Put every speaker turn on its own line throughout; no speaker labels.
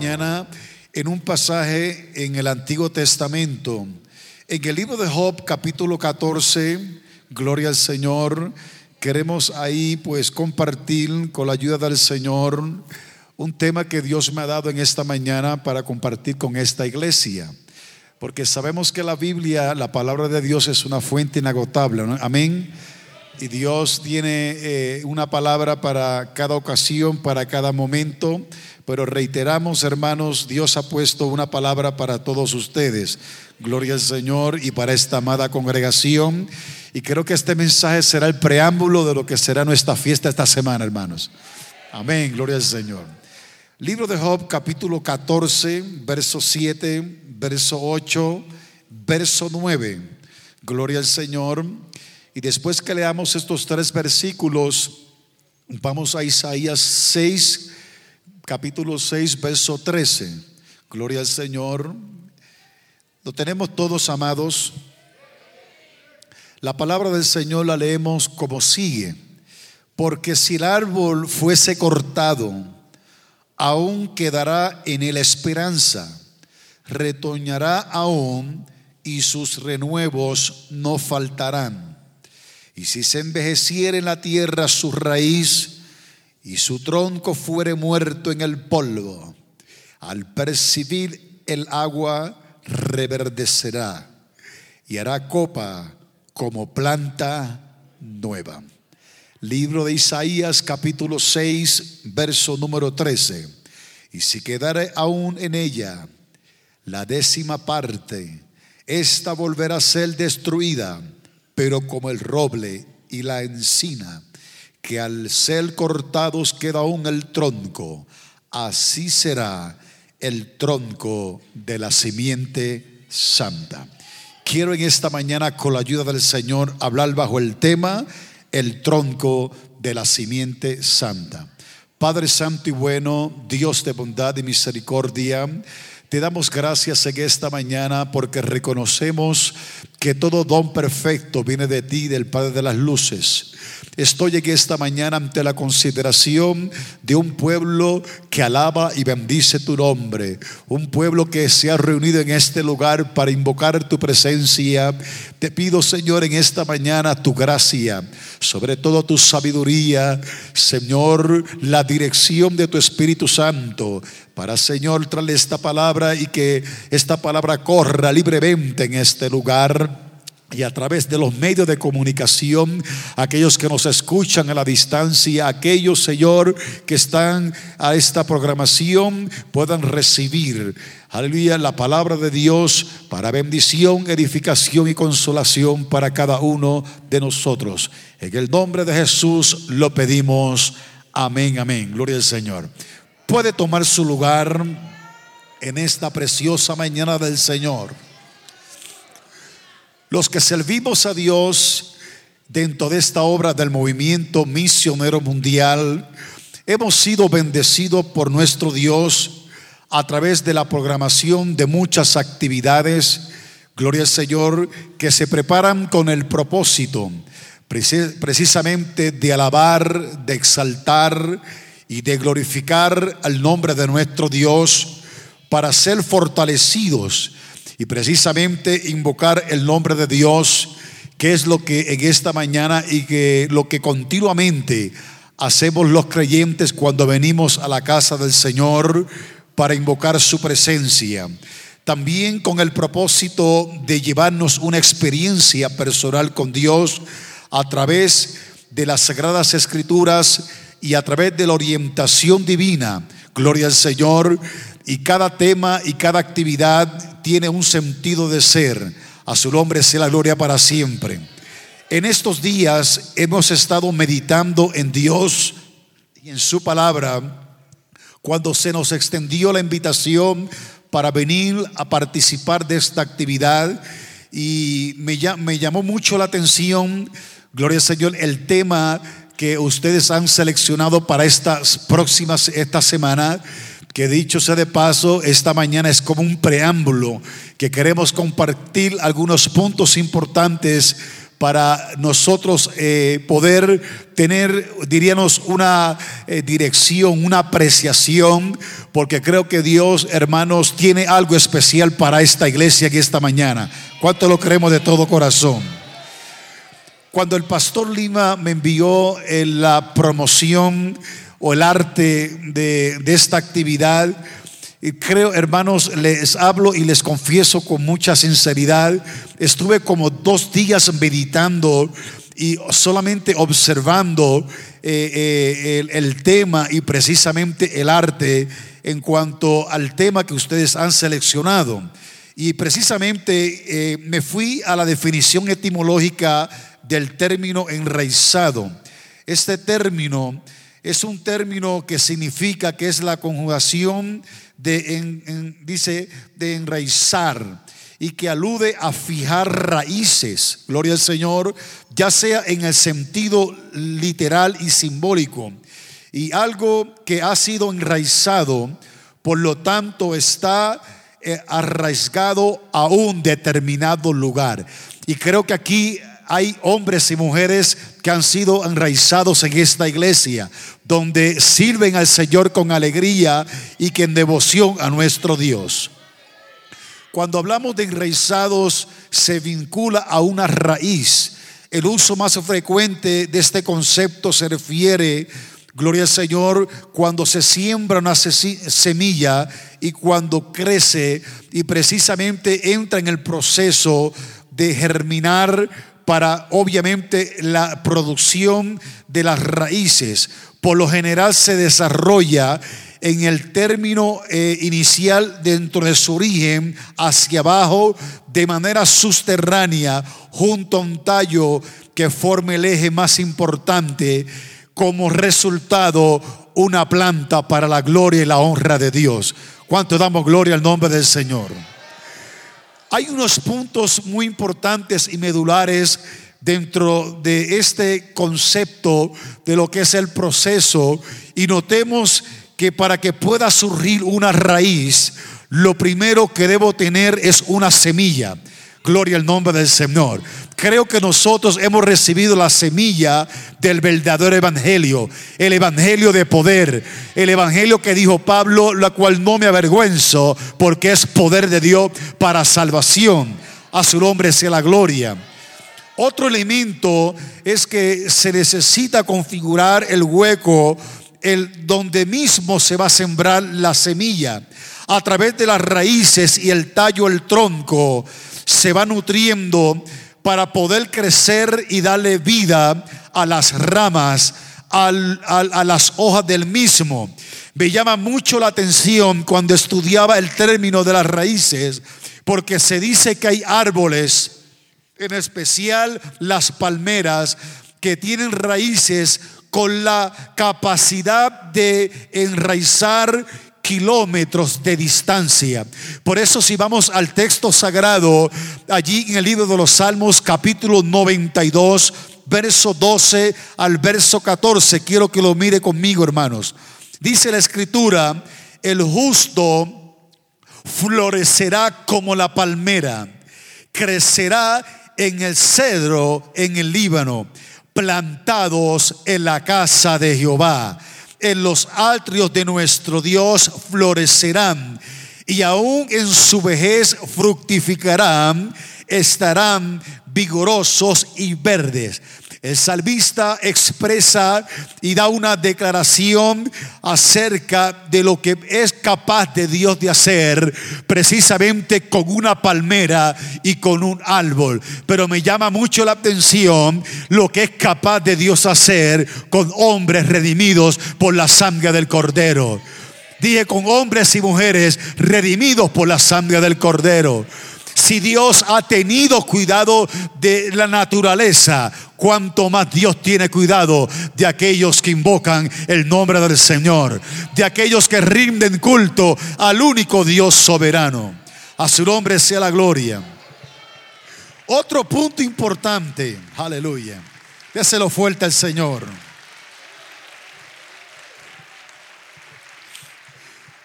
En un pasaje en el Antiguo Testamento, en el libro de Job, capítulo 14, gloria al Señor, queremos ahí pues compartir con la ayuda del Señor un tema que Dios me ha dado en esta mañana para compartir con esta iglesia. Porque sabemos que la Biblia, la palabra de Dios es una fuente inagotable. Amén. Y Dios tiene eh, una palabra para cada ocasión, para cada momento. Pero reiteramos, hermanos, Dios ha puesto una palabra para todos ustedes. Gloria al Señor y para esta amada congregación. Y creo que este mensaje será el preámbulo de lo que será nuestra fiesta esta semana, hermanos. Amén, gloria al Señor. Libro de Job, capítulo 14, verso 7, verso 8, verso 9. Gloria al Señor. Y después que leamos estos tres versículos, vamos a Isaías 6, capítulo 6, verso 13. Gloria al Señor. Lo tenemos todos amados. La palabra del Señor la leemos como sigue. Porque si el árbol fuese cortado, aún quedará en él esperanza, retoñará aún y sus renuevos no faltarán. Y si se envejeciere en la tierra su raíz y su tronco fuere muerto en el polvo, al percibir el agua reverdecerá y hará copa como planta nueva. Libro de Isaías capítulo 6, verso número 13. Y si quedare aún en ella la décima parte, esta volverá a ser destruida, pero como el roble y la encina, que al ser cortados queda aún el tronco, así será el tronco de la simiente santa. Quiero en esta mañana, con la ayuda del Señor, hablar bajo el tema el tronco de la simiente santa. Padre Santo y bueno, Dios de bondad y misericordia, te damos gracias en esta mañana porque reconocemos que todo don perfecto viene de ti, del Padre de las Luces. Estoy en esta mañana ante la consideración de un pueblo que alaba y bendice tu nombre, un pueblo que se ha reunido en este lugar para invocar tu presencia. Te pido, Señor, en esta mañana tu gracia, sobre todo tu sabiduría, Señor, la dirección de tu Espíritu Santo, para, Señor, traerle esta palabra y que esta palabra corra libremente en este lugar y a través de los medios de comunicación, aquellos que nos escuchan a la distancia, aquellos, Señor, que están a esta programación, puedan recibir, aleluya, la palabra de Dios para bendición, edificación y consolación para cada uno de nosotros. En el nombre de Jesús lo pedimos. Amén, amén. Gloria al Señor. Puede tomar su lugar en esta preciosa mañana del Señor. Los que servimos a Dios dentro de esta obra del movimiento misionero mundial, hemos sido bendecidos por nuestro Dios a través de la programación de muchas actividades, gloria al Señor, que se preparan con el propósito precisamente de alabar, de exaltar y de glorificar al nombre de nuestro Dios para ser fortalecidos y precisamente invocar el nombre de Dios, que es lo que en esta mañana y que lo que continuamente hacemos los creyentes cuando venimos a la casa del Señor para invocar su presencia. También con el propósito de llevarnos una experiencia personal con Dios a través de las sagradas escrituras y a través de la orientación divina. Gloria al Señor. Y cada tema y cada actividad tiene un sentido de ser. A su nombre sea la gloria para siempre. En estos días hemos estado meditando en Dios y en su palabra cuando se nos extendió la invitación para venir a participar de esta actividad y me, llamó mucho la atención, gloria al Señor, el tema que ustedes han seleccionado para estas próximas, esta semana, que dicho sea de paso, esta mañana es como un preámbulo, que queremos compartir algunos puntos importantes para nosotros eh, poder tener, diríamos, una eh, dirección, una apreciación, porque creo que Dios, hermanos, tiene algo especial para esta iglesia aquí esta mañana. ¿Cuánto lo creemos de todo corazón? Cuando el pastor Lima me envió la promoción o el arte de, esta actividad, creo, hermanos, les hablo y les confieso con mucha sinceridad, estuve como dos días meditando y solamente observando eh, eh, el, tema y precisamente el arte en cuanto al tema que ustedes han seleccionado. Y precisamente eh, me fui a la definición etimológica del término enraizado. Este término es un término que significa que es la conjugación de, dice, de enraizar y que alude a fijar raíces, gloria al Señor, ya sea en el sentido literal y simbólico. Y algo que ha sido enraizado, por lo tanto, está eh, arraigado a un determinado lugar. Y creo que aquí hay hombres y mujeres que han sido enraizados en esta iglesia, donde sirven al Señor con alegría y que en devoción a nuestro Dios. Cuando hablamos de enraizados, se vincula a una raíz. El uso más frecuente de este concepto se refiere, gloria al Señor, cuando se siembra una semilla y cuando crece y precisamente entra en el proceso de germinar para obviamente la producción de las raíces. Por lo general se desarrolla en el término eh, inicial dentro de su origen hacia abajo de manera subterránea junto a un tallo que forme el eje más importante como resultado una planta para la gloria y la honra de Dios. ¿Cuánto damos gloria al nombre del Señor? Hay unos puntos muy importantes y medulares dentro de este concepto de lo que es el proceso y notemos que para que pueda surgir una raíz, lo primero que debo tener es una semilla. Gloria al nombre del Señor. Creo que nosotros hemos recibido la semilla del verdadero evangelio, el evangelio de poder, el evangelio que dijo Pablo, la cual no me avergüenzo, porque es poder de Dios para salvación. A su nombre sea la gloria. Otro elemento es que se necesita configurar el hueco el donde mismo se va a sembrar la semilla. A través de las raíces y el tallo, el tronco, se va nutriendo para poder crecer y darle vida a las ramas, a las hojas del mismo. Me llama mucho la atención cuando estudiaba el término de las raíces, porque se dice que hay árboles, en especial las palmeras, que tienen raíces con la capacidad de enraizar kilómetros de distancia. Por eso si vamos al texto sagrado, allí en el libro de los Salmos capítulo 92, verso 12 al verso 14, quiero que lo mire conmigo hermanos. Dice la escritura, el justo florecerá como la palmera, crecerá en el cedro en el Líbano, plantados en la casa de Jehová en los atrios de nuestro Dios florecerán y aún en su vejez fructificarán, estarán vigorosos y verdes. El salvista expresa y da una declaración acerca de lo que es capaz de Dios de hacer precisamente con una palmera y con un árbol. Pero me llama mucho la atención lo que es capaz de Dios hacer con hombres redimidos por la sangre del cordero. Dije con hombres y mujeres redimidos por la sangre del cordero Si Dios ha tenido cuidado de la naturaleza, cuanto más Dios tiene cuidado de aquellos que invocan el nombre del Señor, de aquellos que rinden culto al único Dios soberano. A su nombre sea la gloria. Otro punto importante, aleluya. Déselo fuerte al Señor.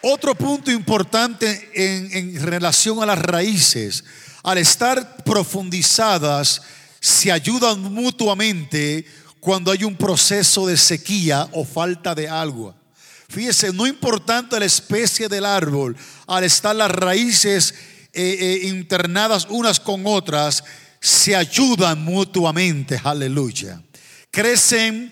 Otro punto importante en, relación a las raíces, al estar profundizadas, se ayudan mutuamente cuando hay un proceso de sequía o falta de agua. Fíjese, no importante la especie del árbol, al estar las raíces eh, eh, internadas unas con otras, se ayudan mutuamente, aleluya. Crecen,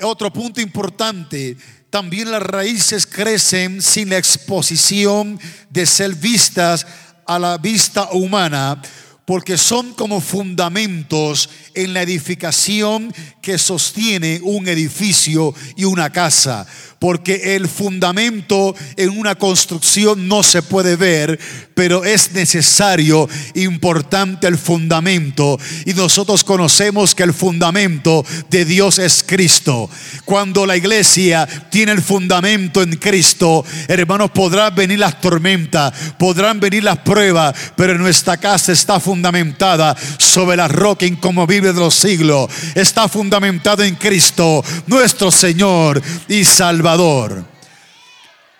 otro punto importante, también las raíces crecen sin la exposición de ser vistas a la vista humana, porque son como fundamentos en la edificación que sostiene un edificio y una casa porque el fundamento en una construcción no se puede ver, pero es necesario, importante el fundamento. Y nosotros conocemos que el fundamento de Dios es Cristo. Cuando la iglesia tiene el fundamento en Cristo, hermanos, podrán venir las tormentas, podrán venir las pruebas, pero nuestra casa está fundamentada sobre la roca incomovible de los siglos. Está fundamentada en Cristo, nuestro Señor y Salvador.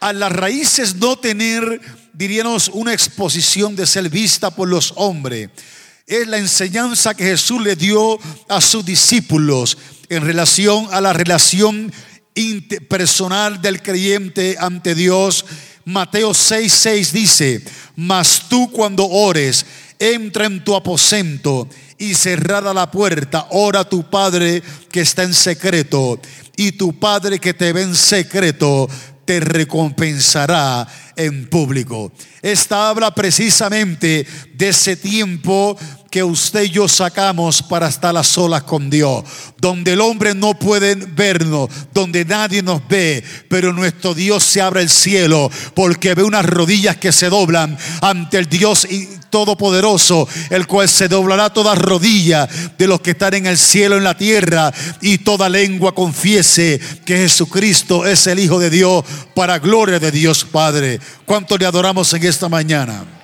A las raíces no tener, diríamos, una exposición de ser vista por los hombres. Es la enseñanza que Jesús le dio a sus discípulos en relación a la relación personal del creyente ante Dios. Mateo 6:6 6 dice, mas tú cuando ores, entra en tu aposento y cerrada la puerta, ora a tu Padre que está en secreto y tu Padre que te ve en secreto te recompensará en público. Esta habla precisamente de ese tiempo que usted y yo sacamos para estar a solas con Dios, donde el hombre no puede vernos, donde nadie nos ve, pero nuestro Dios se abre el cielo porque ve unas rodillas que se doblan ante el Dios todopoderoso, el cual se doblará toda rodilla de los que están en el cielo, en la tierra, y toda lengua confiese que Jesucristo es el Hijo de Dios para gloria de Dios Padre. ¿Cuánto le adoramos en esta mañana?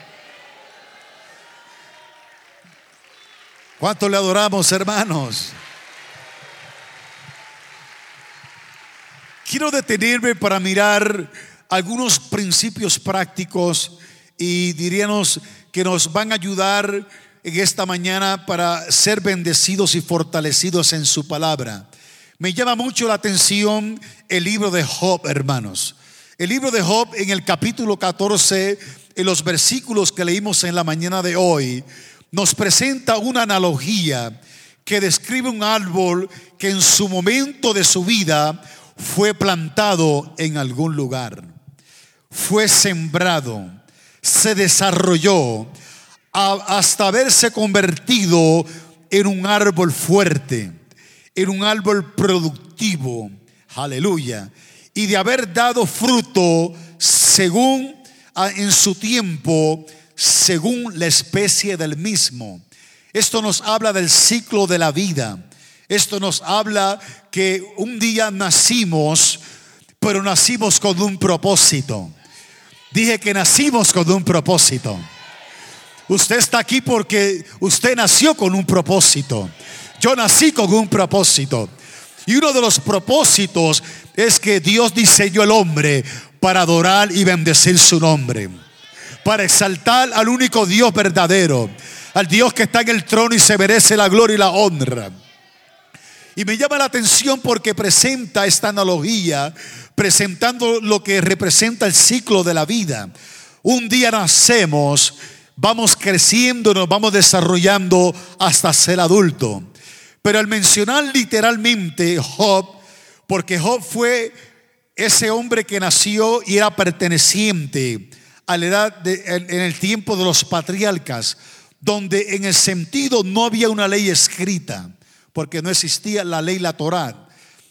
¿Cuánto le adoramos, hermanos? Quiero detenerme para mirar algunos principios prácticos y diríamos que nos van a ayudar en esta mañana para ser bendecidos y fortalecidos en su palabra. Me llama mucho la atención el libro de Job, hermanos. El libro de Job en el capítulo 14, en los versículos que leímos en la mañana de hoy, nos presenta una analogía que describe un árbol que en su momento de su vida fue plantado en algún lugar, fue sembrado, se desarrolló hasta haberse convertido en un árbol fuerte, en un árbol productivo, aleluya, y de haber dado fruto según en su tiempo según la especie del mismo. Esto nos habla del ciclo de la vida. Esto nos habla que un día nacimos, pero nacimos con un propósito. Dije que nacimos con un propósito. Usted está aquí porque usted nació con un propósito. Yo nací con un propósito. Y uno de los propósitos es que Dios diseñó el hombre para adorar y bendecir su nombre para exaltar al único Dios verdadero, al Dios que está en el trono y se merece la gloria y la honra. Y me llama la atención porque presenta esta analogía, presentando lo que representa el ciclo de la vida. Un día nacemos, vamos creciendo, nos vamos desarrollando hasta ser adulto. Pero al mencionar literalmente Job, porque Job fue ese hombre que nació y era perteneciente a la edad de, en el tiempo de los patriarcas, donde en el sentido no había una ley escrita, porque no existía la ley la Torá,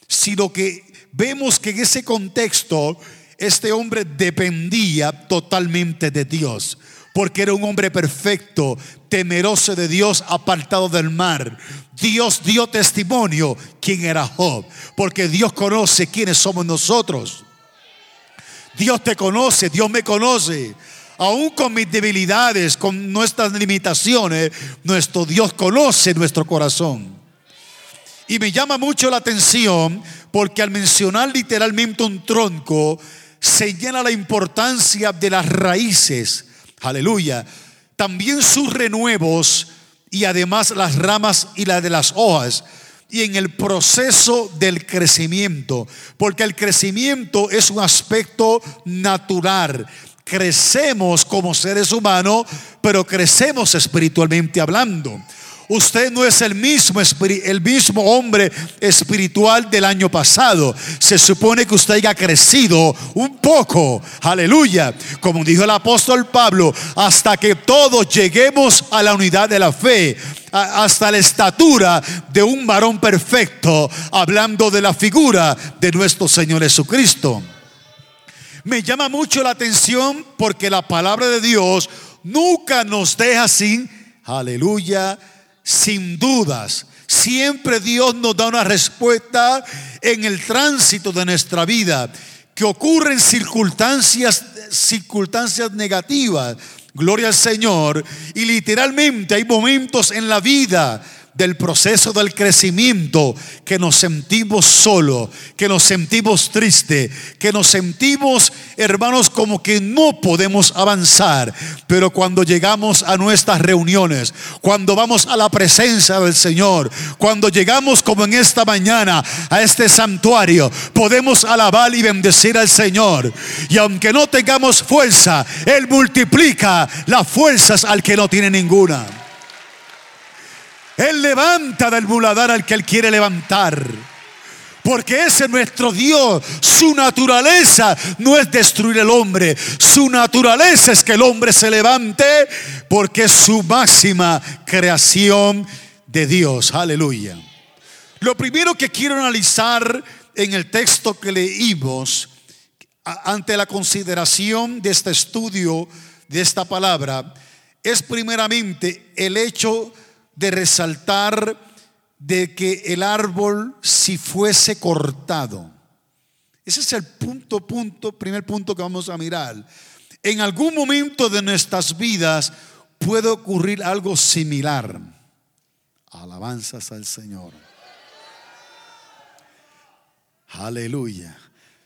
sino que vemos que en ese contexto este hombre dependía totalmente de Dios. porque era un hombre perfecto, temeroso de Dios, apartado del mar. Dios dio testimonio quién era Job, porque Dios conoce quiénes somos nosotros. Dios te conoce, Dios me conoce. Aún con mis debilidades, con nuestras limitaciones, nuestro Dios conoce nuestro corazón. Y me llama mucho la atención porque al mencionar literalmente un tronco, señala la importancia de las raíces. Aleluya. También sus renuevos y además las ramas y las de las hojas. Y en el proceso del crecimiento, porque el crecimiento es un aspecto natural. Crecemos como seres humanos, pero crecemos espiritualmente hablando. Usted no es el mismo, hombre espiritual del año pasado. Se supone que usted haya crecido un poco. Aleluya. Como dijo el apóstol Pablo, hasta que todos lleguemos a la unidad de la fe hasta la estatura de un varón perfecto, hablando de la figura de nuestro Señor Jesucristo. Me llama mucho la atención porque la palabra de Dios nunca nos deja sin, aleluya, sin dudas. Siempre Dios nos da una respuesta en el tránsito de nuestra vida, que ocurren circunstancias, circunstancias negativas. Gloria al Señor. Y literalmente hay momentos en la vida del proceso del crecimiento que nos sentimos solos, que nos sentimos tristes, que nos sentimos, hermanos, como que no podemos avanzar. Pero cuando llegamos a nuestras reuniones, cuando vamos a la presencia del Señor, cuando llegamos como en esta mañana a este santuario, podemos alabar y bendecir al Señor. Y aunque no tengamos fuerza, Él multiplica las fuerzas al que no tiene ninguna. Él levanta del muladar al que Él quiere levantar. Porque ese es nuestro Dios. Su naturaleza no es destruir el hombre. Su naturaleza es que el hombre se levante porque es su máxima creación de Dios. Aleluya. Lo primero que quiero analizar en el texto que leímos ante la consideración de este estudio de esta palabra es primeramente el hecho de de resaltar de que el árbol si fuese cortado. Ese es el punto, punto, primer punto que vamos a mirar. En algún momento de nuestras vidas puede ocurrir algo similar. Alabanzas al Señor. Aleluya.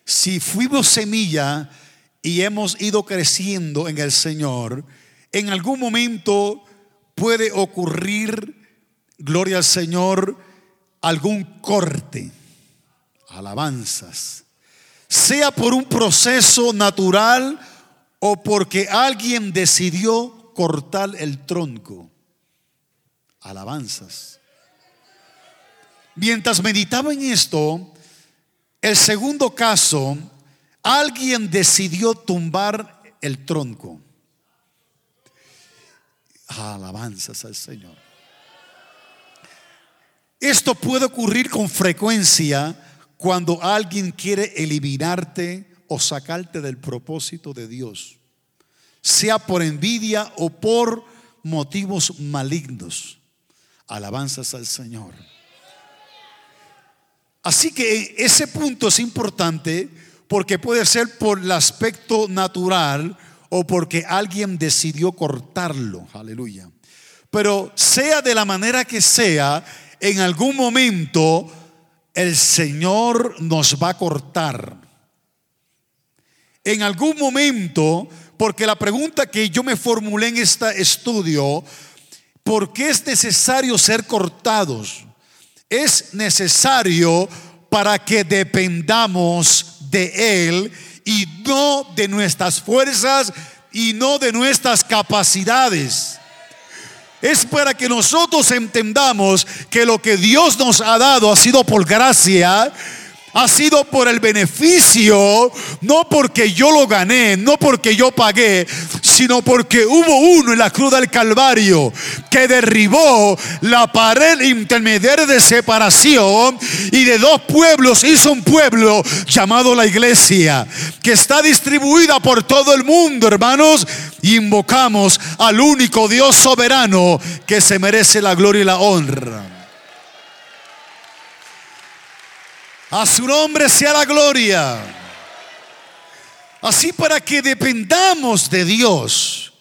Si fuimos semilla y hemos ido creciendo en el Señor, en algún momento puede ocurrir, gloria al Señor, algún corte, alabanzas, sea por un proceso natural o porque alguien decidió cortar el tronco, alabanzas. Mientras meditaba en esto, el segundo caso, alguien decidió tumbar el tronco. Alabanzas al Señor. Esto puede ocurrir con frecuencia cuando alguien quiere eliminarte o sacarte del propósito de Dios, sea por envidia o por motivos malignos. Alabanzas al Señor. Así que ese punto es importante porque puede ser por el aspecto natural o porque alguien decidió cortarlo. Aleluya. Pero sea de la manera que sea, en algún momento el Señor nos va a cortar. En algún momento, porque la pregunta que yo me formulé en este estudio, ¿por qué es necesario ser cortados? Es necesario para que dependamos de Él y no de nuestras fuerzas y no de nuestras capacidades. Es para que nosotros entendamos que lo que Dios nos ha dado ha sido por gracia, ha sido por el beneficio, no porque yo lo gané, no porque yo pagué, sino porque hubo uno en la cruz del Calvario que derribó la pared intermediaria de separación y de dos pueblos hizo un pueblo llamado la iglesia, que está distribuida por todo el mundo, hermanos, invocamos al único Dios soberano que se merece la gloria y la honra. A su nombre sea la gloria. Así para que dependamos de Dios.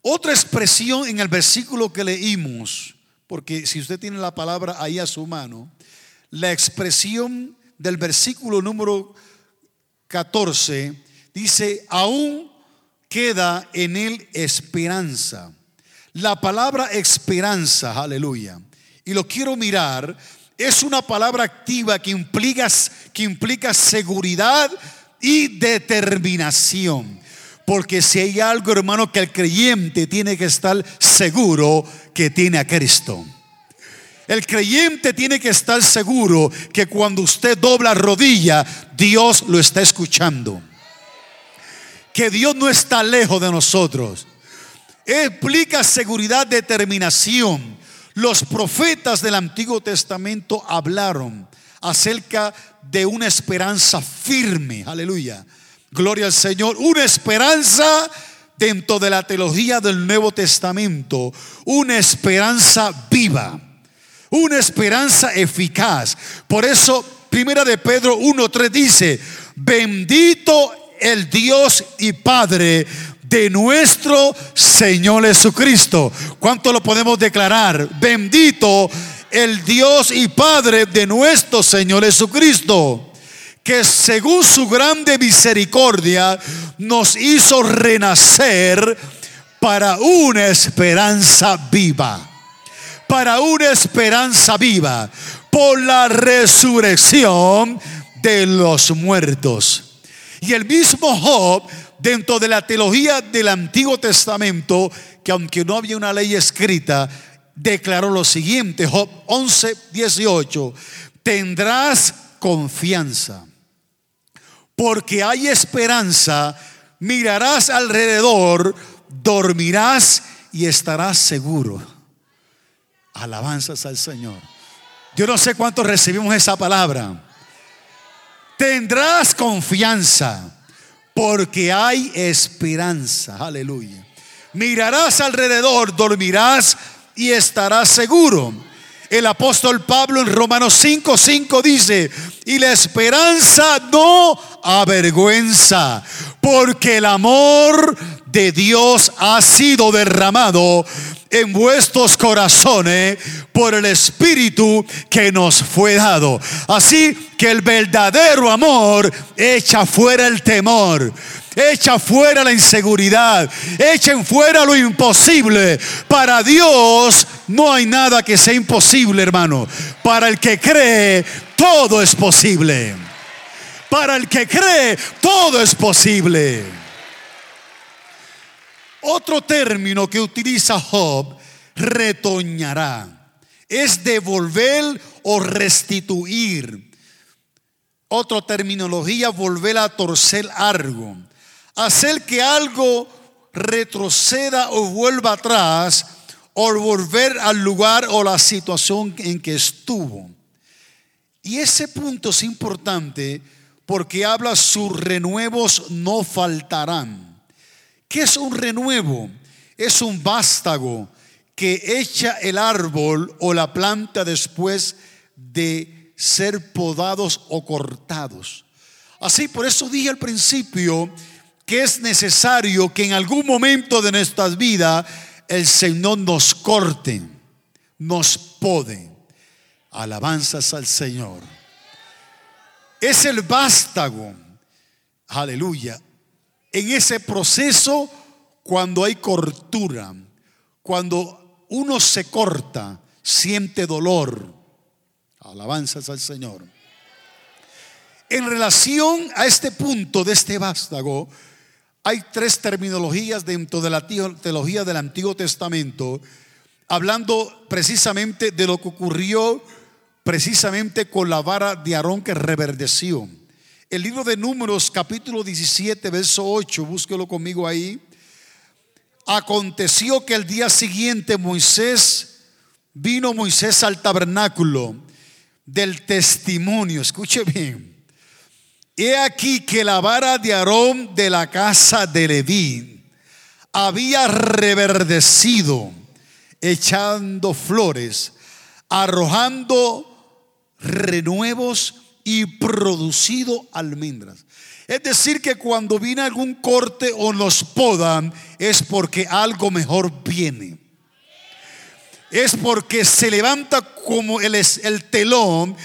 Otra expresión en el versículo que leímos, porque si usted tiene la palabra ahí a su mano, la expresión del versículo número 14 dice, aún queda en él esperanza. La palabra esperanza, aleluya. Y lo quiero mirar, es una palabra activa que implica, que implica seguridad y determinación. Porque si hay algo, hermano, que el creyente tiene que estar seguro que tiene a Cristo. El creyente tiene que estar seguro que cuando usted dobla rodilla, Dios lo está escuchando. Que Dios no está lejos de nosotros. Explica seguridad, determinación. Los profetas del Antiguo Testamento hablaron acerca de una esperanza firme. Aleluya. Gloria al Señor. Una esperanza dentro de la teología del Nuevo Testamento. Una esperanza viva. Una esperanza eficaz. Por eso, primera de Pedro 1.3 dice, bendito el Dios y Padre de nuestro Señor Jesucristo. ¿Cuánto lo podemos declarar? Bendito el Dios y Padre de nuestro Señor Jesucristo, que según su grande misericordia nos hizo renacer para una esperanza viva, para una esperanza viva, por la resurrección de los muertos. Y el mismo Job, dentro de la teología del Antiguo Testamento, que aunque no había una ley escrita, declaró lo siguiente, Job 11, 18, tendrás confianza, porque hay esperanza, mirarás alrededor, dormirás y estarás seguro. Alabanzas al Señor. Yo no sé cuántos recibimos esa palabra. Tendrás confianza porque hay esperanza. Aleluya. Mirarás alrededor, dormirás y estarás seguro. El apóstol Pablo en Romanos 5, 5 dice, y la esperanza no avergüenza, porque el amor de Dios ha sido derramado en vuestros corazones por el Espíritu que nos fue dado. Así que el verdadero amor echa fuera el temor. Echa fuera la inseguridad. Echen fuera lo imposible. Para Dios no hay nada que sea imposible, hermano. Para el que cree, todo es posible. Para el que cree, todo es posible. Otro término que utiliza Job, retoñará, es devolver o restituir. Otra terminología, volver a torcer algo hacer que algo retroceda o vuelva atrás o volver al lugar o la situación en que estuvo. Y ese punto es importante porque habla sus renuevos no faltarán. ¿Qué es un renuevo? Es un vástago que echa el árbol o la planta después de ser podados o cortados. Así, por eso dije al principio que es necesario que en algún momento de nuestras vidas el Señor nos corte, nos pode. Alabanzas al Señor. Es el vástago, aleluya, en ese proceso cuando hay cortura, cuando uno se corta, siente dolor. Alabanzas al Señor. En relación a este punto de este vástago, hay tres terminologías dentro de la teología del Antiguo Testamento, hablando precisamente de lo que ocurrió precisamente con la vara de Aarón que reverdeció. El libro de Números, capítulo 17, verso 8, búsquelo conmigo ahí. aconteció que el día siguiente Moisés, vino Moisés al tabernáculo del testimonio. Escuche bien. He aquí que la vara de Aarón de la casa de Leví había reverdecido, echando flores, arrojando renuevos y producido almendras. Es decir, que cuando viene algún corte o nos podan, es porque algo mejor viene es porque se levanta como el, el telón,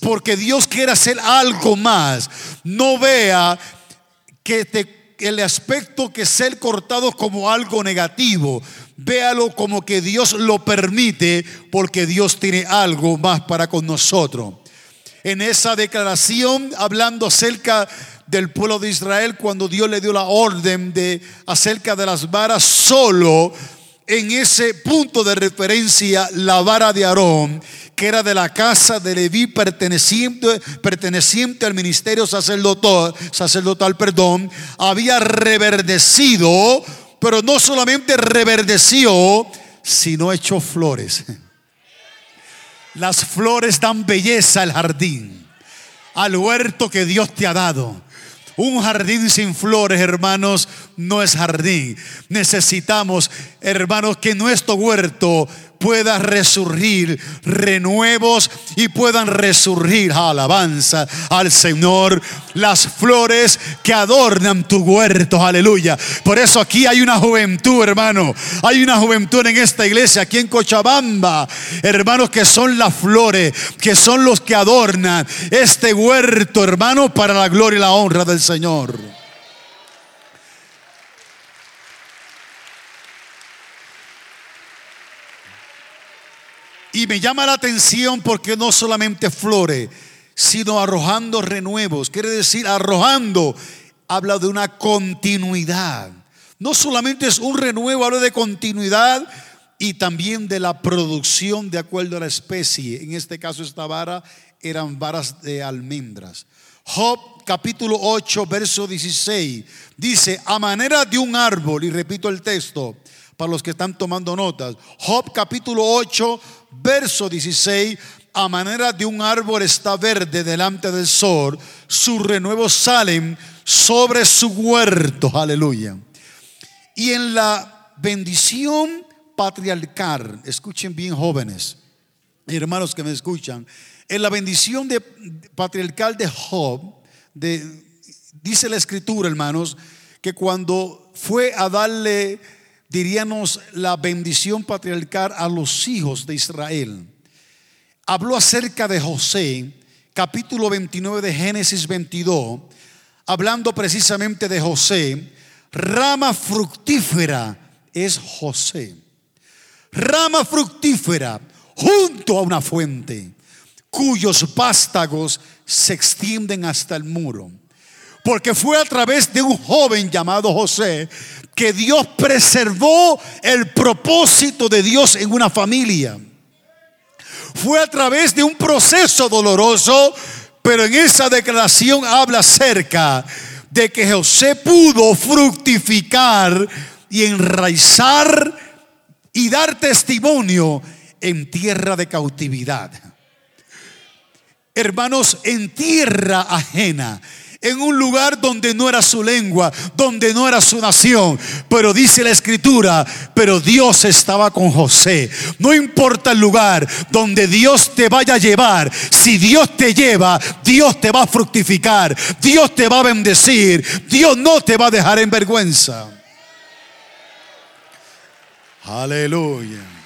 porque Dios quiere hacer algo más. No vea que el aspecto que ser cortado como algo negativo. Véalo como que Dios lo permite porque Dios tiene algo más para con nosotros. En esa declaración, hablando acerca del pueblo de Israel, cuando Dios le dio la orden de acerca de las varas, solo en ese punto de referencia la vara de Aarón, que era de la casa de Leví perteneciente, al ministerio sacerdotal, sacerdotal, perdón, había reverdecido, pero no solamente reverdeció, sino echó flores. Las flores dan belleza al jardín, al huerto que Dios te ha dado. Un jardín sin flores, hermanos, no es jardín. Necesitamos, hermanos, que nuestro huerto pueda resurgir renuevos y puedan resurgir alabanza al Señor las flores que adornan tu huerto, aleluya. Por eso aquí hay una juventud, hermano. Hay una juventud en esta iglesia, aquí en Cochabamba, hermanos, que son las flores, que son los que adornan este huerto, hermano, para la gloria y la honra del Señor. Y me llama la atención porque no solamente flores, sino arrojando renuevos. Quiere decir, arrojando habla de una continuidad. No solamente es un renuevo, habla de continuidad y también de la producción de acuerdo a la especie. En este caso, esta vara eran varas de almendras. Job capítulo 8, verso 16 dice, a manera de un árbol, y repito el texto para los que están tomando notas, Job capítulo 8, verso 16, a manera de un árbol está verde delante del sol, sus renuevos salen sobre su huerto, aleluya. Y en la bendición patriarcal, escuchen bien jóvenes, hermanos que me escuchan, en la bendición de, patriarcal de Job, dice la escritura, hermanos, que cuando fue a darle diríamos, la bendición patriarcal a los hijos de Israel. Habló acerca de José, capítulo 29 de Génesis 22, hablando precisamente de José, rama fructífera es José. Rama fructífera junto a una fuente, cuyos vástagos se extienden hasta el muro. Porque fue a través de un joven llamado José que Dios preservó el propósito de Dios en una familia. Fue a través de un proceso doloroso, pero en esa declaración habla acerca de que José pudo fructificar y enraizar y dar testimonio en tierra de cautividad. Hermanos, en tierra ajena en un lugar donde no era su lengua, donde no era su nación. Pero dice la escritura, pero Dios estaba con José. No importa el lugar donde Dios te vaya a llevar, si Dios te lleva, Dios te va a fructificar, Dios te va a bendecir, Dios no te va a dejar en vergüenza. Aleluya.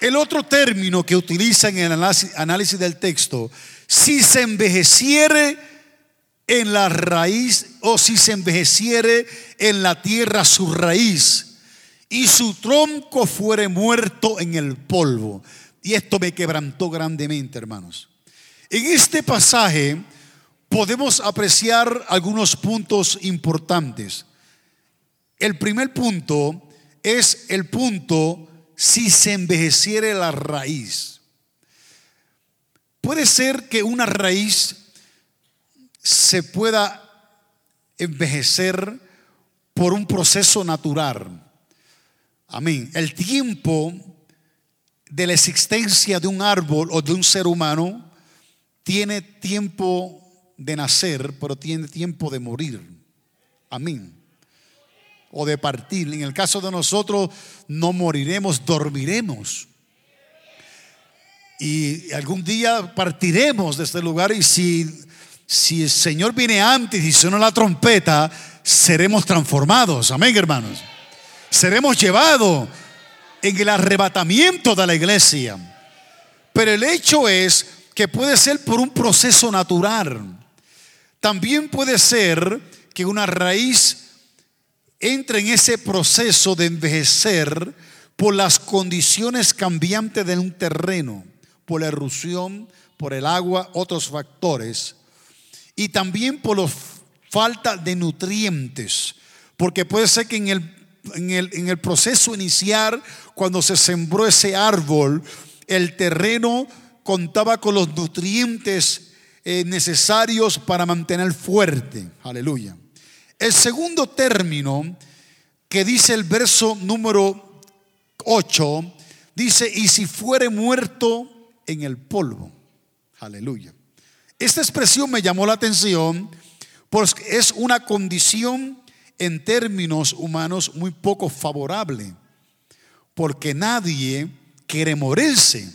El otro término que utiliza en el análisis del texto, si se envejeciere en la raíz o si se envejeciere en la tierra su raíz y su tronco fuere muerto en el polvo. Y esto me quebrantó grandemente, hermanos. En este pasaje podemos apreciar algunos puntos importantes. El primer punto es el punto si se envejeciere la raíz. Puede ser que una raíz se pueda envejecer por un proceso natural. Amén. El tiempo de la existencia de un árbol o de un ser humano tiene tiempo de nacer, pero tiene tiempo de morir. Amén. O de partir. En el caso de nosotros, no moriremos, dormiremos. Y algún día partiremos de este lugar y si, si el Señor viene antes y suena la trompeta, seremos transformados. Amén, hermanos. Seremos llevados en el arrebatamiento de la iglesia. Pero el hecho es que puede ser por un proceso natural. También puede ser que una raíz entre en ese proceso de envejecer por las condiciones cambiantes de un terreno, por la erosión, por el agua, otros factores. Y también por la falta de nutrientes. Porque puede ser que en el, en el, en el proceso inicial, cuando se sembró ese árbol, el terreno contaba con los nutrientes eh, necesarios para mantener fuerte. Aleluya. El segundo término que dice el verso número 8, dice, y si fuere muerto en el polvo. Aleluya. Esta expresión me llamó la atención porque es una condición en términos humanos muy poco favorable, porque nadie quiere morirse.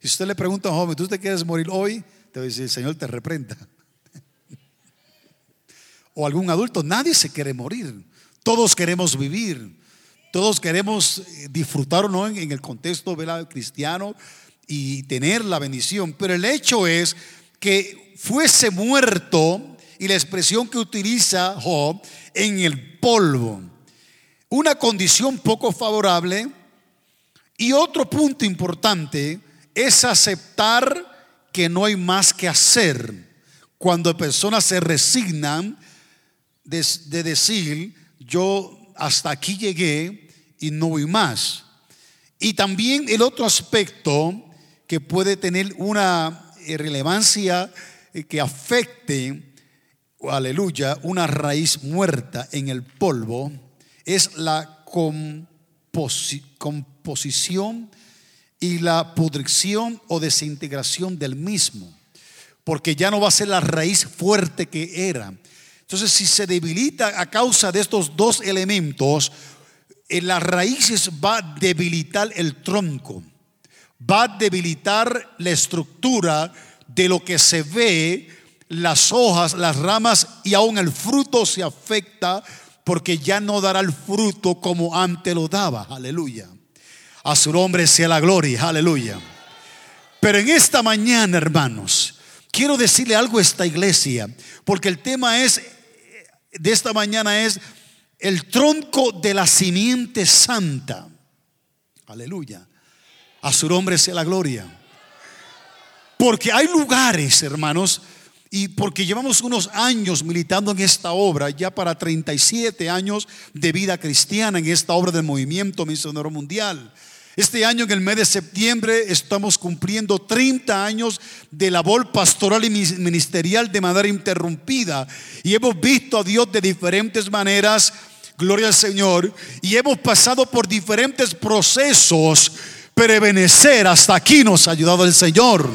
Si usted le pregunta a un joven, ¿tú te quieres morir hoy? Te va a decir, el Señor te reprenda. O algún adulto, nadie se quiere morir. Todos queremos vivir. Todos queremos eh, disfrutar o no en, el contexto cristiano y tener la bendición. Pero el hecho es que fuese muerto, y la expresión que utiliza Job, en el polvo. Una condición poco favorable. Y otro punto importante es aceptar que no hay más que hacer. Cuando personas se resignan de, decir, yo hasta aquí llegué y no voy más. Y también el otro aspecto que puede tener una relevancia eh, que afecte, aleluya, una raíz muerta en el polvo, es la composición y la pudrición o desintegración del mismo, porque ya no va a ser la raíz fuerte que era. Entonces, si se debilita a causa de estos dos elementos, en las raíces va a debilitar el tronco, va a debilitar la estructura de lo que se ve, las hojas, las ramas y aún el fruto se afecta porque ya no dará el fruto como antes lo daba. Aleluya. A su nombre sea la gloria, aleluya. Pero en esta mañana, hermanos, quiero decirle algo a esta iglesia, porque el tema es de esta mañana es el tronco de la simiente santa. Aleluya. A su nombre sea la gloria. Porque hay lugares, hermanos, y porque llevamos unos años militando en esta obra, ya para 37 años de vida cristiana en esta obra del movimiento misionero mundial. Este año, en el mes de septiembre, estamos cumpliendo 30 años de labor pastoral y ministerial de manera interrumpida. Y hemos visto a Dios de diferentes maneras, gloria al Señor, y hemos pasado por diferentes procesos. Prevenecer hasta aquí nos ha ayudado el Señor.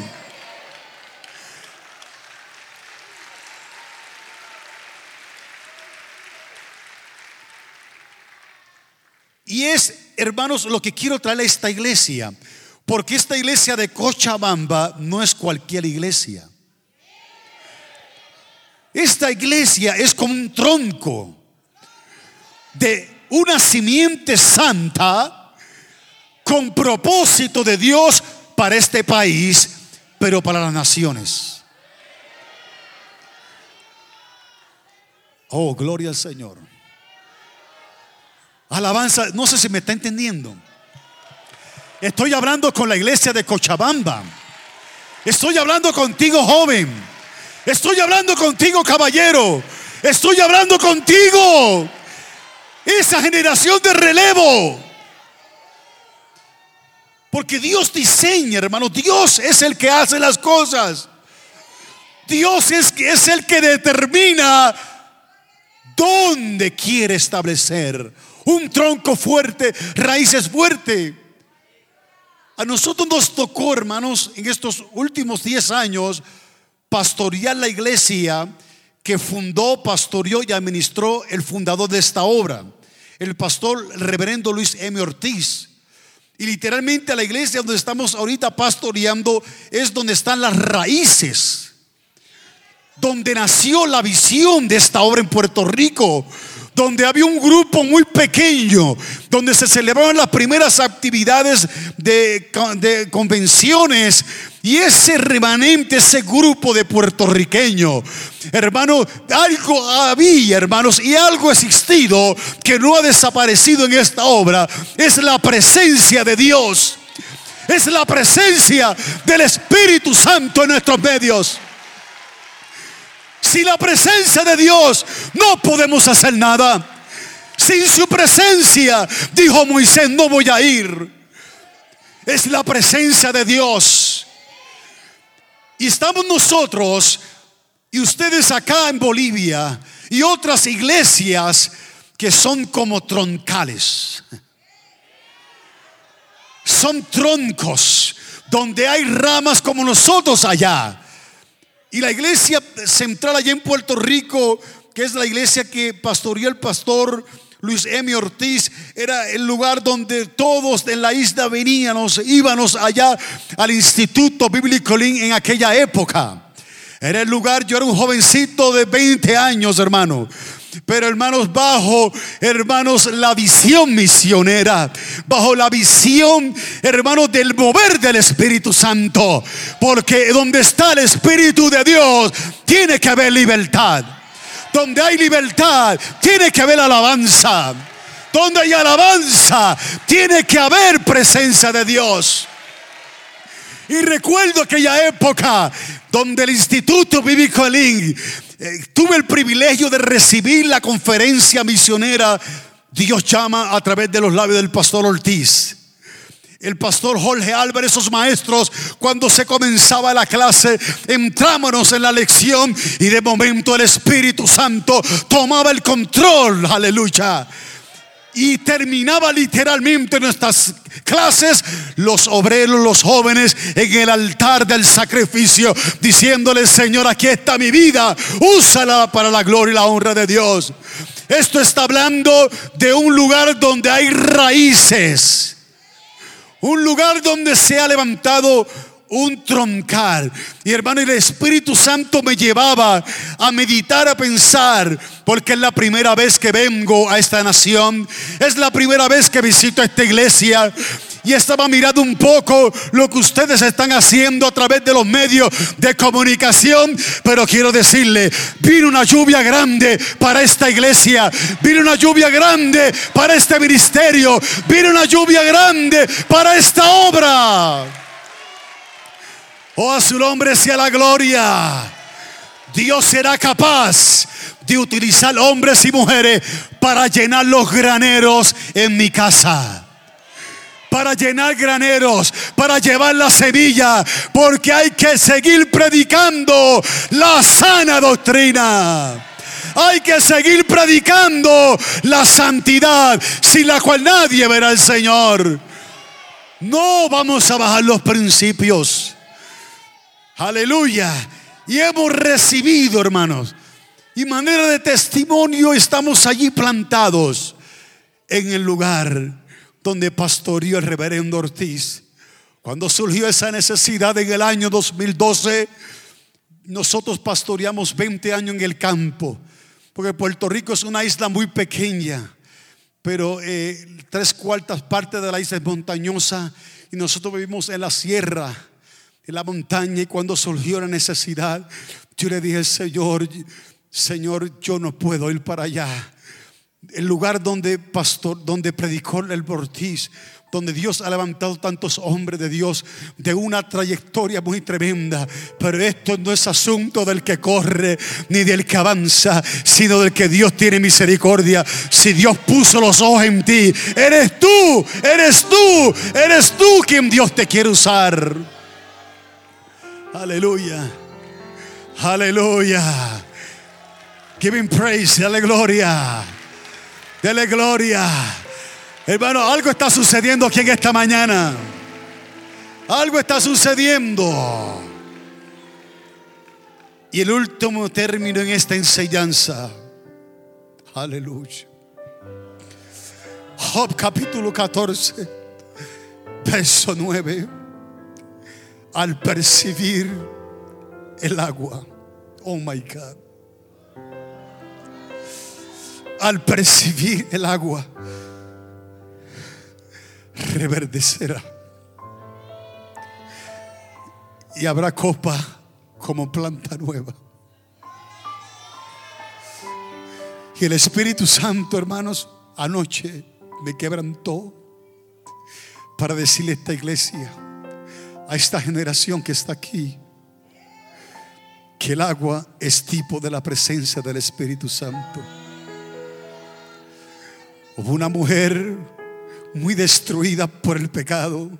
Y es hermanos, lo que quiero traer a esta iglesia, porque esta iglesia de Cochabamba no es cualquier iglesia. Esta iglesia es como un tronco de una simiente santa con propósito de Dios para este país, pero para las naciones. Oh, gloria al Señor. Alabanza, no sé si me está entendiendo. Estoy hablando con la iglesia de Cochabamba. Estoy hablando contigo, joven. Estoy hablando contigo, caballero. Estoy hablando contigo. Esa generación de relevo. Porque Dios diseña, hermano. Dios es el que hace las cosas. Dios es, es el que determina dónde quiere establecer un tronco fuerte, raíces fuertes. A nosotros nos tocó, hermanos, en estos últimos 10 años, pastorear la iglesia que fundó, pastoreó y administró el fundador de esta obra, el pastor reverendo Luis M. Ortiz. Y literalmente la iglesia donde estamos ahorita pastoreando es donde están las raíces, donde nació la visión de esta obra en Puerto Rico donde había un grupo muy pequeño, donde se celebraban las primeras actividades de, convenciones. Y ese remanente, ese grupo de puertorriqueños, hermano, algo había, hermanos, y algo ha existido que no ha desaparecido en esta obra. Es la presencia de Dios. Es la presencia del Espíritu Santo en nuestros medios. Sin la presencia de Dios no podemos hacer nada. Sin su presencia, dijo Moisés, no voy a ir. Es la presencia de Dios. Y estamos nosotros y ustedes acá en Bolivia y otras iglesias que son como troncales. Son troncos donde hay ramas como nosotros allá. Y la iglesia central allá en Puerto Rico, que es la iglesia que pastoreó el pastor Luis M. Ortiz, era el lugar donde todos en la isla veníamos, íbamos allá al Instituto Bíblico Lin en aquella época. Era el lugar, yo era un jovencito de 20 años, hermano. Pero hermanos, bajo, hermanos, la visión misionera, bajo la visión, hermanos, del mover del Espíritu Santo. Porque donde está el Espíritu de Dios, tiene que haber libertad. Donde hay libertad, tiene que haber alabanza. Donde hay alabanza, tiene que haber presencia de Dios. Y recuerdo aquella época donde el Instituto Bíblico Elín eh, tuve el privilegio de recibir la conferencia misionera. Dios llama a través de los labios del pastor Ortiz. El pastor Jorge Álvarez, esos maestros, cuando se comenzaba la clase, entrámonos en la lección y de momento el Espíritu Santo tomaba el control, aleluya. Y terminaba literalmente nuestras clases, los obreros, los jóvenes, en el altar del sacrificio, diciéndole, Señor, aquí está mi vida, úsala para la gloria y la honra de Dios. Esto está hablando de un lugar donde hay raíces, un lugar donde se ha levantado un troncal. Y hermano, el Espíritu Santo me llevaba a meditar, a pensar, porque es la primera vez que vengo a esta nación, es la primera vez que visito esta iglesia. Y estaba mirando un poco lo que ustedes están haciendo a través de los medios de comunicación. Pero quiero decirle, vino una lluvia grande para esta iglesia. Vino una lluvia grande para este ministerio. Vino una lluvia grande para esta obra. Oh, a su nombre sea la gloria. Dios será capaz de utilizar hombres y mujeres para llenar los graneros en mi casa. Para llenar graneros, para llevar la semilla, porque hay que seguir predicando la sana doctrina. Hay que seguir predicando la santidad, sin la cual nadie verá al Señor. No vamos a bajar los principios. Aleluya. Y hemos recibido, hermanos. Y manera de testimonio estamos allí plantados en el lugar donde pastoreó el reverendo Ortiz. Cuando surgió esa necesidad en el año 2012, nosotros pastoreamos 20 años en el campo, porque Puerto Rico es una isla muy pequeña, pero eh, tres cuartas partes de la isla es montañosa y nosotros vivimos en la sierra en la montaña y cuando surgió la necesidad, yo le dije, Señor, Señor, yo no puedo ir para allá. El lugar donde pastor, donde predicó el Bortiz, donde Dios ha levantado tantos hombres de Dios de una trayectoria muy tremenda. Pero esto no es asunto del que corre ni del que avanza, sino del que Dios tiene misericordia. Si Dios puso los ojos en ti, eres tú, eres tú, eres tú quien Dios te quiere usar. Aleluya. Aleluya. Give him praise, dale gloria. Dale gloria. Hermano, algo está sucediendo aquí en esta mañana. Algo está sucediendo. Y el último término en esta enseñanza. Aleluya. Job capítulo 14, verso 9. Al percibir el agua. Oh my God. Al percibir el agua, reverdecerá. Y habrá copa como planta nueva. Y el Espíritu Santo, hermanos, anoche me quebrantó para decirle a esta iglesia, a esta generación que está aquí, que el agua es tipo de la presencia del Espíritu Santo. Hubo una mujer muy destruida por el pecado,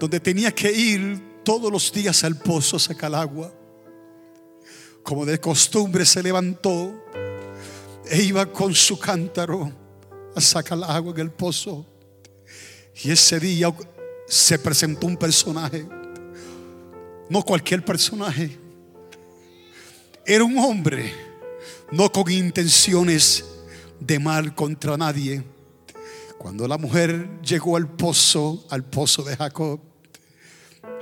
donde tenía que ir todos los días al pozo a sacar agua. Como de costumbre se levantó e iba con su cántaro a sacar agua en el pozo. Y ese día se presentó un personaje, no cualquier personaje, era un hombre, no con intenciones de mal contra nadie. Cuando la mujer llegó al pozo, al pozo de Jacob,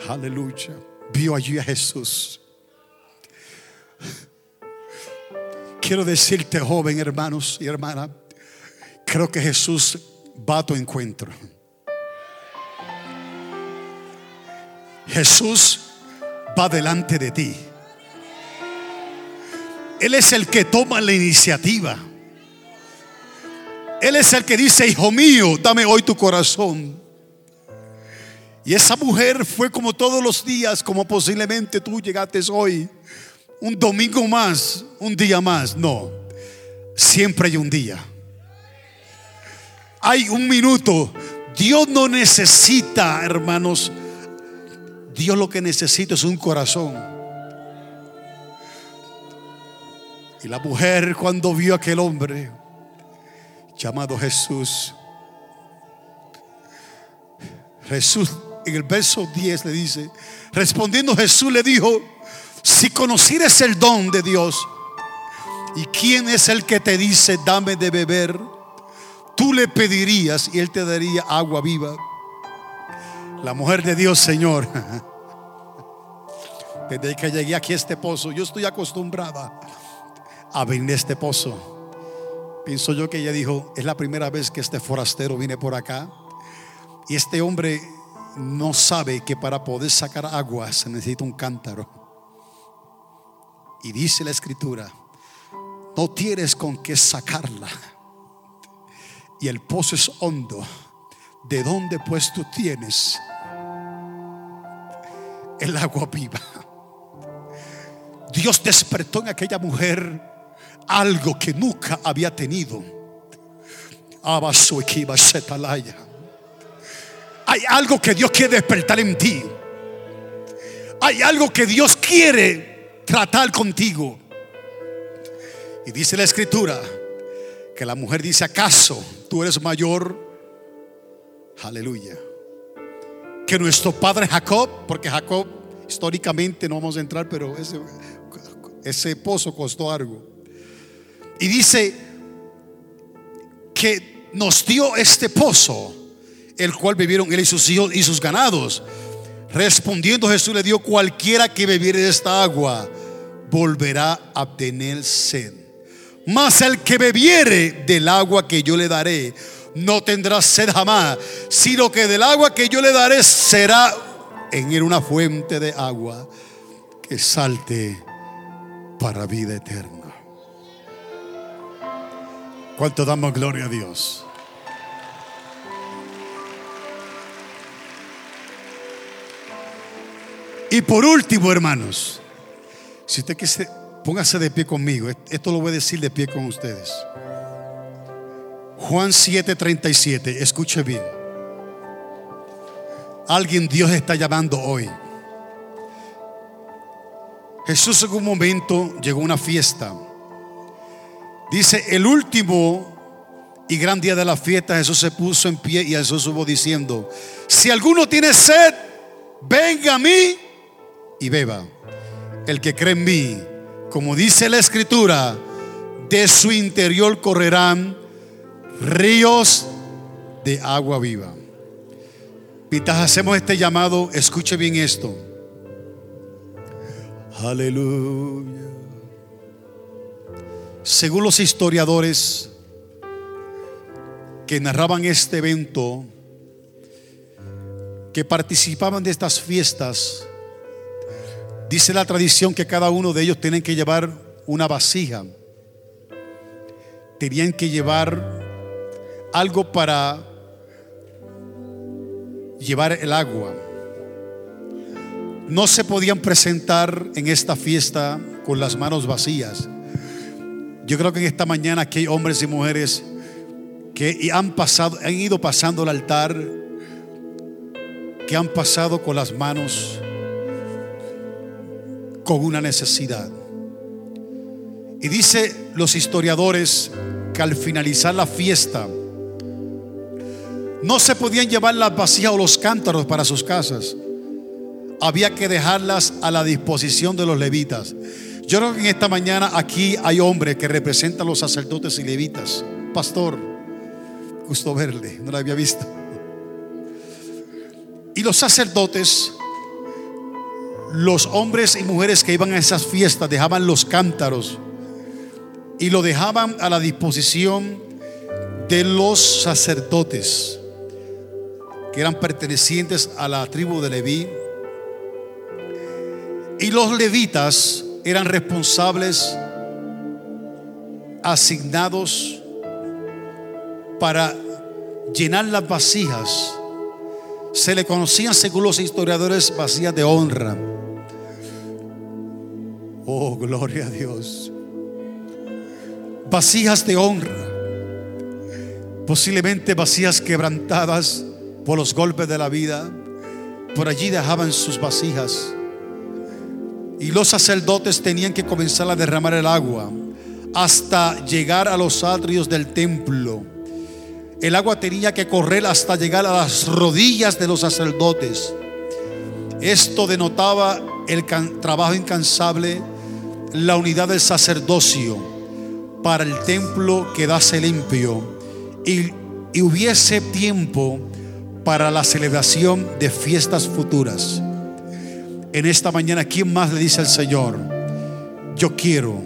aleluya, vio allí a Jesús. Quiero decirte, joven, hermanos y hermanas, creo que Jesús va a tu encuentro. Jesús va delante de ti. Él es el que toma la iniciativa. Él es el que dice, hijo mío, dame hoy tu corazón. Y esa mujer fue como todos los días, como posiblemente tú llegaste hoy. Un domingo más, un día más. No, siempre hay un día. Hay un minuto. Dios no necesita, hermanos. Dios lo que necesita es un corazón. Y la mujer cuando vio a aquel hombre llamado Jesús, Jesús en el verso 10 le dice, respondiendo Jesús le dijo, si conocieres el don de Dios y quién es el que te dice, dame de beber, tú le pedirías y él te daría agua viva. La mujer de Dios, Señor, desde que llegué aquí a este pozo, yo estoy acostumbrada a venir a este pozo. Pienso yo que ella dijo, es la primera vez que este forastero viene por acá. Y este hombre no sabe que para poder sacar agua se necesita un cántaro. Y dice la escritura, no tienes con qué sacarla. Y el pozo es hondo. ¿De dónde pues tú tienes el agua viva? Dios despertó en aquella mujer algo que nunca había tenido. Hay algo que Dios quiere despertar en ti. Hay algo que Dios quiere tratar contigo. Y dice la escritura que la mujer dice, ¿acaso tú eres mayor? Aleluya. Que nuestro padre Jacob, porque Jacob históricamente no vamos a entrar, pero ese, pozo costó algo. Y dice que nos dio este pozo, el cual bebieron él y sus hijos y sus ganados. Respondiendo Jesús le dio, cualquiera que bebiere de esta agua, volverá a tener sed. Mas el que bebiere del agua que yo le daré, no tendrá sed jamás, sino que del agua que yo le daré será en él una fuente de agua que salte para vida eterna. ¿Cuánto damos gloria a Dios? Y por último, hermanos, si usted quiere, póngase de pie conmigo. Esto lo voy a decir de pie con ustedes. Juan 7:37, escuche bien. Alguien Dios está llamando hoy. Jesús en un momento llegó a una fiesta. Dice, el último y gran día de la fiesta, Jesús se puso en pie y Jesús subo diciendo, si alguno tiene sed, venga a mí y beba. El que cree en mí, como dice la escritura, de su interior correrán ríos de agua viva. Mientras hacemos este llamado, escuche bien esto. Aleluya. Según los historiadores que narraban este evento, que participaban de estas fiestas, dice la tradición que cada uno de ellos tienen que llevar una vasija. Tenían que llevar algo para llevar el agua. No se podían presentar en esta fiesta con las manos vacías. Yo creo que en esta mañana aquí hay hombres y mujeres que han pasado, han ido pasando el altar, que han pasado con las manos con una necesidad. Y dice los historiadores que al finalizar la fiesta no se podían llevar las vacías o los cántaros para sus casas había que dejarlas a la disposición de los levitas. Yo creo que en esta mañana aquí hay hombres que representan a los sacerdotes y levitas. Pastor, gusto verle, no lo había visto. Y los sacerdotes, los hombres y mujeres que iban a esas fiestas, dejaban los cántaros y lo dejaban a la disposición de los sacerdotes eran pertenecientes a la tribu de Leví y los levitas eran responsables, asignados para llenar las vasijas. Se le conocían, según los historiadores, vasijas de honra. Oh, gloria a Dios. Vasijas de honra. Posiblemente vasijas quebrantadas por los golpes de la vida. Por allí dejaban sus vasijas. Y los sacerdotes tenían que comenzar a derramar el agua hasta llegar a los atrios del templo. El agua tenía que correr hasta llegar a las rodillas de los sacerdotes. Esto denotaba el trabajo incansable, la unidad del sacerdocio para el templo quedase limpio y, y hubiese tiempo para la celebración de fiestas futuras en esta mañana, ¿quién más le dice al Señor? Yo quiero,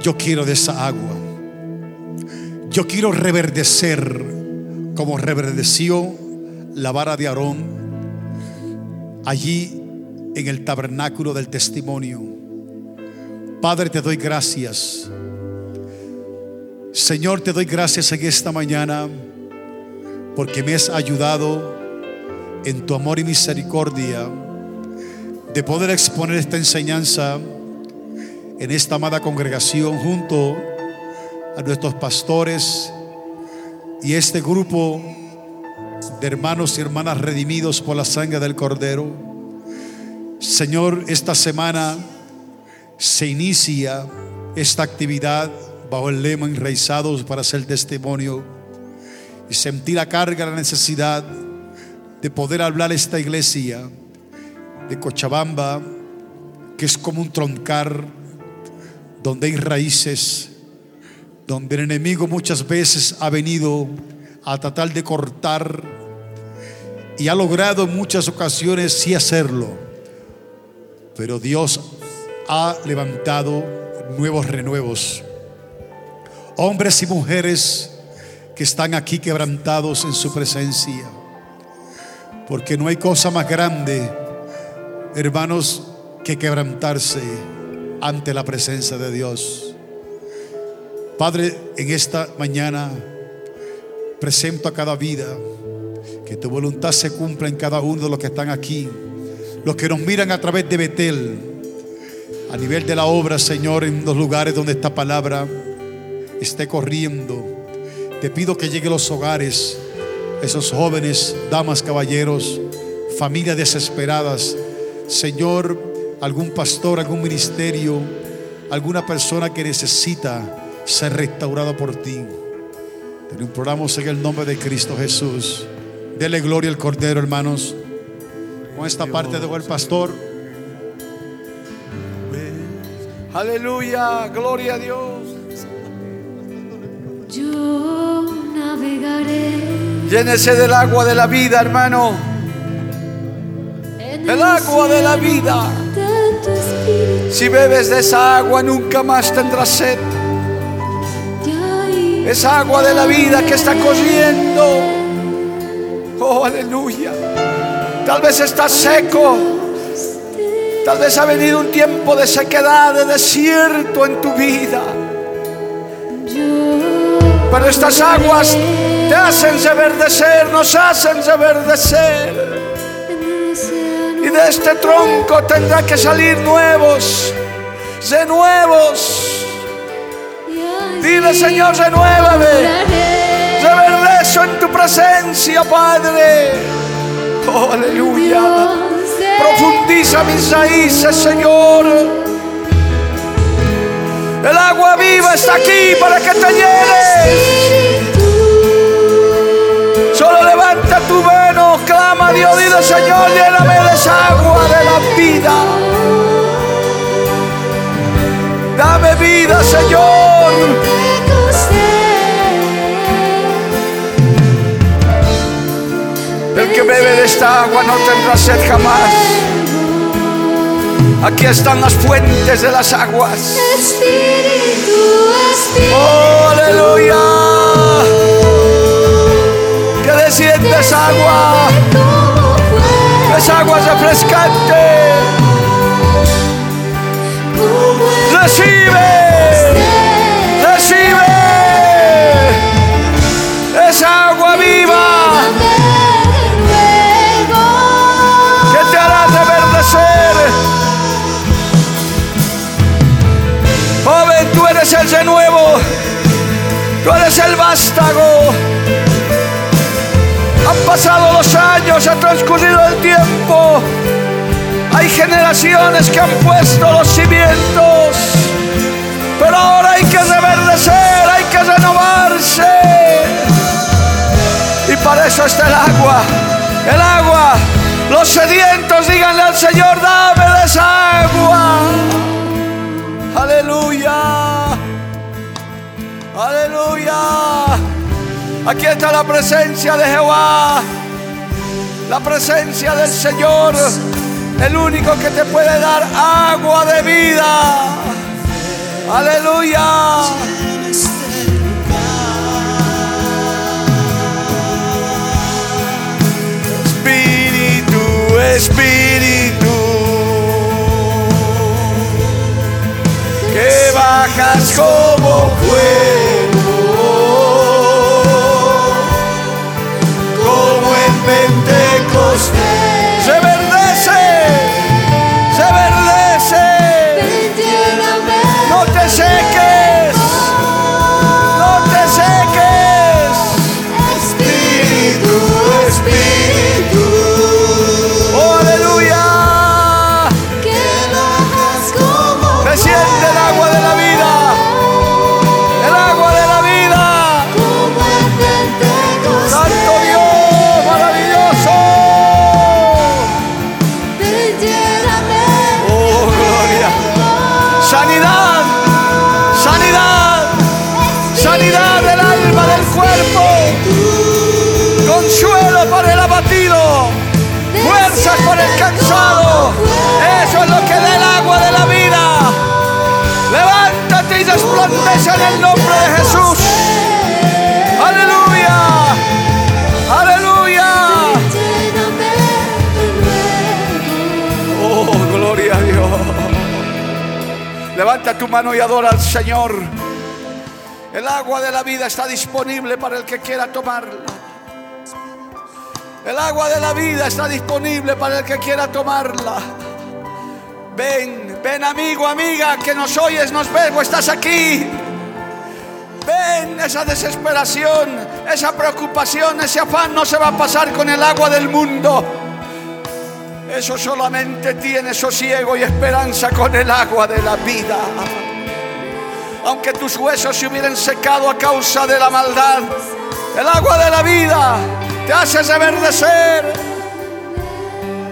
yo quiero de esa agua. Yo quiero reverdecer como reverdeció la vara de Aarón allí en el tabernáculo del testimonio. Padre, te doy gracias. Señor, te doy gracias en esta mañana porque me has ayudado en tu amor y misericordia de poder exponer esta enseñanza en esta amada congregación junto a nuestros pastores y este grupo de hermanos y hermanas redimidos por la sangre del Cordero. Señor, esta semana se inicia esta actividad bajo el lema enraizados para hacer testimonio y sentir la carga, la necesidad de poder hablar a esta iglesia de Cochabamba, que es como un troncar donde hay raíces, donde el enemigo muchas veces ha venido a tratar de cortar y ha logrado en muchas ocasiones sí hacerlo, pero Dios ha levantado nuevos renuevos. Hombres y mujeres que están aquí quebrantados en su presencia, porque no hay cosa más grande hermanos, que quebrantarse ante la presencia de Dios. Padre, en esta mañana presento a cada vida que tu voluntad se cumpla en cada uno de los que están aquí, los que nos miran a través de Betel, a nivel de la obra, Señor, en los lugares donde esta palabra esté corriendo. Te pido que llegue a los hogares, esos jóvenes, damas, caballeros, familias desesperadas Señor,
algún pastor, algún ministerio, alguna persona que necesita ser restaurado por ti. Te lo imploramos en el nombre de Cristo Jesús. Dele gloria al Cordero, hermanos. Con esta parte dejó el pastor.
Aleluya, gloria a Dios.
Yo navegaré
Llénese del agua de la vida, hermano.
en
El agua de la vida. Si bebes de esa agua, nunca más tendrás sed. Esa agua de la vida que está corriendo. Oh, aleluya. Tal vez estás seco. Tal vez ha venido un tiempo de sequedad, de desierto en tu vida. Pero estas aguas te hacen reverdecer, nos hacen reverdecer. Y de este tronco tendrá que salir nuevos, renuevos. Dile, Señor, renuévame. Reverdezo en tu presencia, Padre. Oh, aleluya. Profundiza mis raíces, Señor. El agua viva está aquí para que te llenes. Solo levanta tu mano, clama a Dios, dile, Señor, lléname de agua de la vida. Dame vida, Señor. El que bebe de esta agua no tendrá sed jamás. Aquí están las fuentes de las aguas.
Espíritu, espíritu.
Oh, aleluya. Que desciende esa agua. Esa agua refrescante. Recibe. Transcurrido el tiempo. Hay generaciones que han puesto los cimientos. Pero ahora hay que reverdecer, hay que renovarse. Y para eso está el agua. El agua. Los sedientos díganle al Señor, dame esa agua. Aleluya. Aleluya. Aquí está la presencia de Jehová. La presencia del Señor. El único que te puede dar agua de vida. Aleluya. Espíritu, Espíritu. Que bajas como fuego. stay. Levanta tu mano y adora al Señor. El agua de la vida está disponible para el que quiera tomarla. El agua de la vida está disponible para el que quiera tomarla. Ven, ven amigo, amiga, que nos oyes, nos ves o estás aquí. Ven, esa desesperación, esa preocupación, ese afán no se va a pasar con el agua del mundo. Eso solamente tiene sosiego y esperanza con el agua de la vida. Aunque tus huesos se hubieran secado a causa de la maldad, el agua de la vida te hace reverdecer.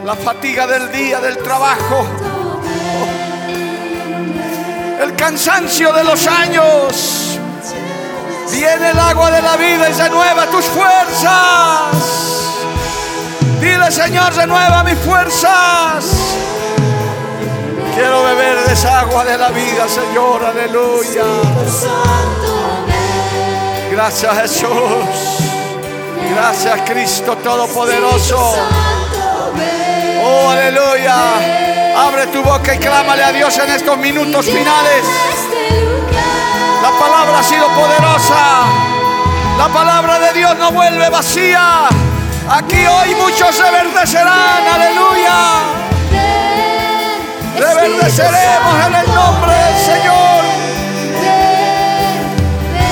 La fatiga del día, del trabajo, el cansancio de los años. Viene el agua de la vida y renueva tus fuerzas. Dile, Señor, renueva mis fuerzas. Quiero beber de esa agua de la vida, Señor, aleluya. Gracias, Jesús. Gracias, Cristo Todopoderoso. Oh, aleluya. Abre tu boca y clámale a Dios en estos minutos finales. La palabra ha sido poderosa. La palabra de Dios no vuelve vacía. Aquí hoy muchos reverdecerán. Aleluya. Reverdeceremos en el nombre del Señor.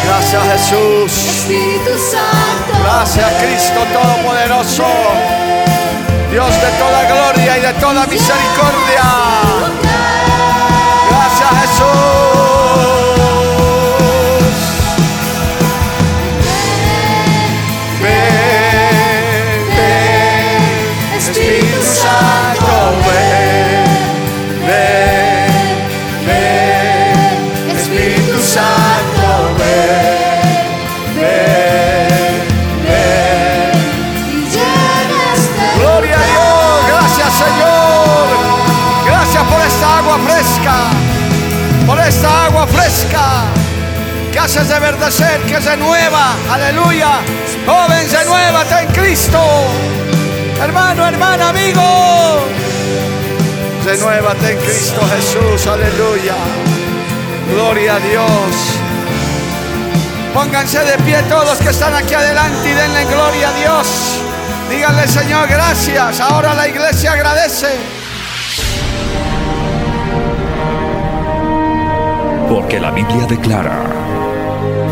Gracias Jesús.
Espíritu Santo.
Gracias Cristo Todopoderoso. Dios de toda gloria y de toda misericordia. Que hace reverdecer, que renueva. Aleluya. Joven, renuévate en Cristo. Hermano, hermana, amigo. Renuévate en Cristo Jesús. Aleluya. Gloria a Dios. Pónganse de pie todos los que están aquí adelante y denle gloria a Dios. Díganle, Señor, gracias. Ahora la iglesia agradece.
Porque la Biblia declara,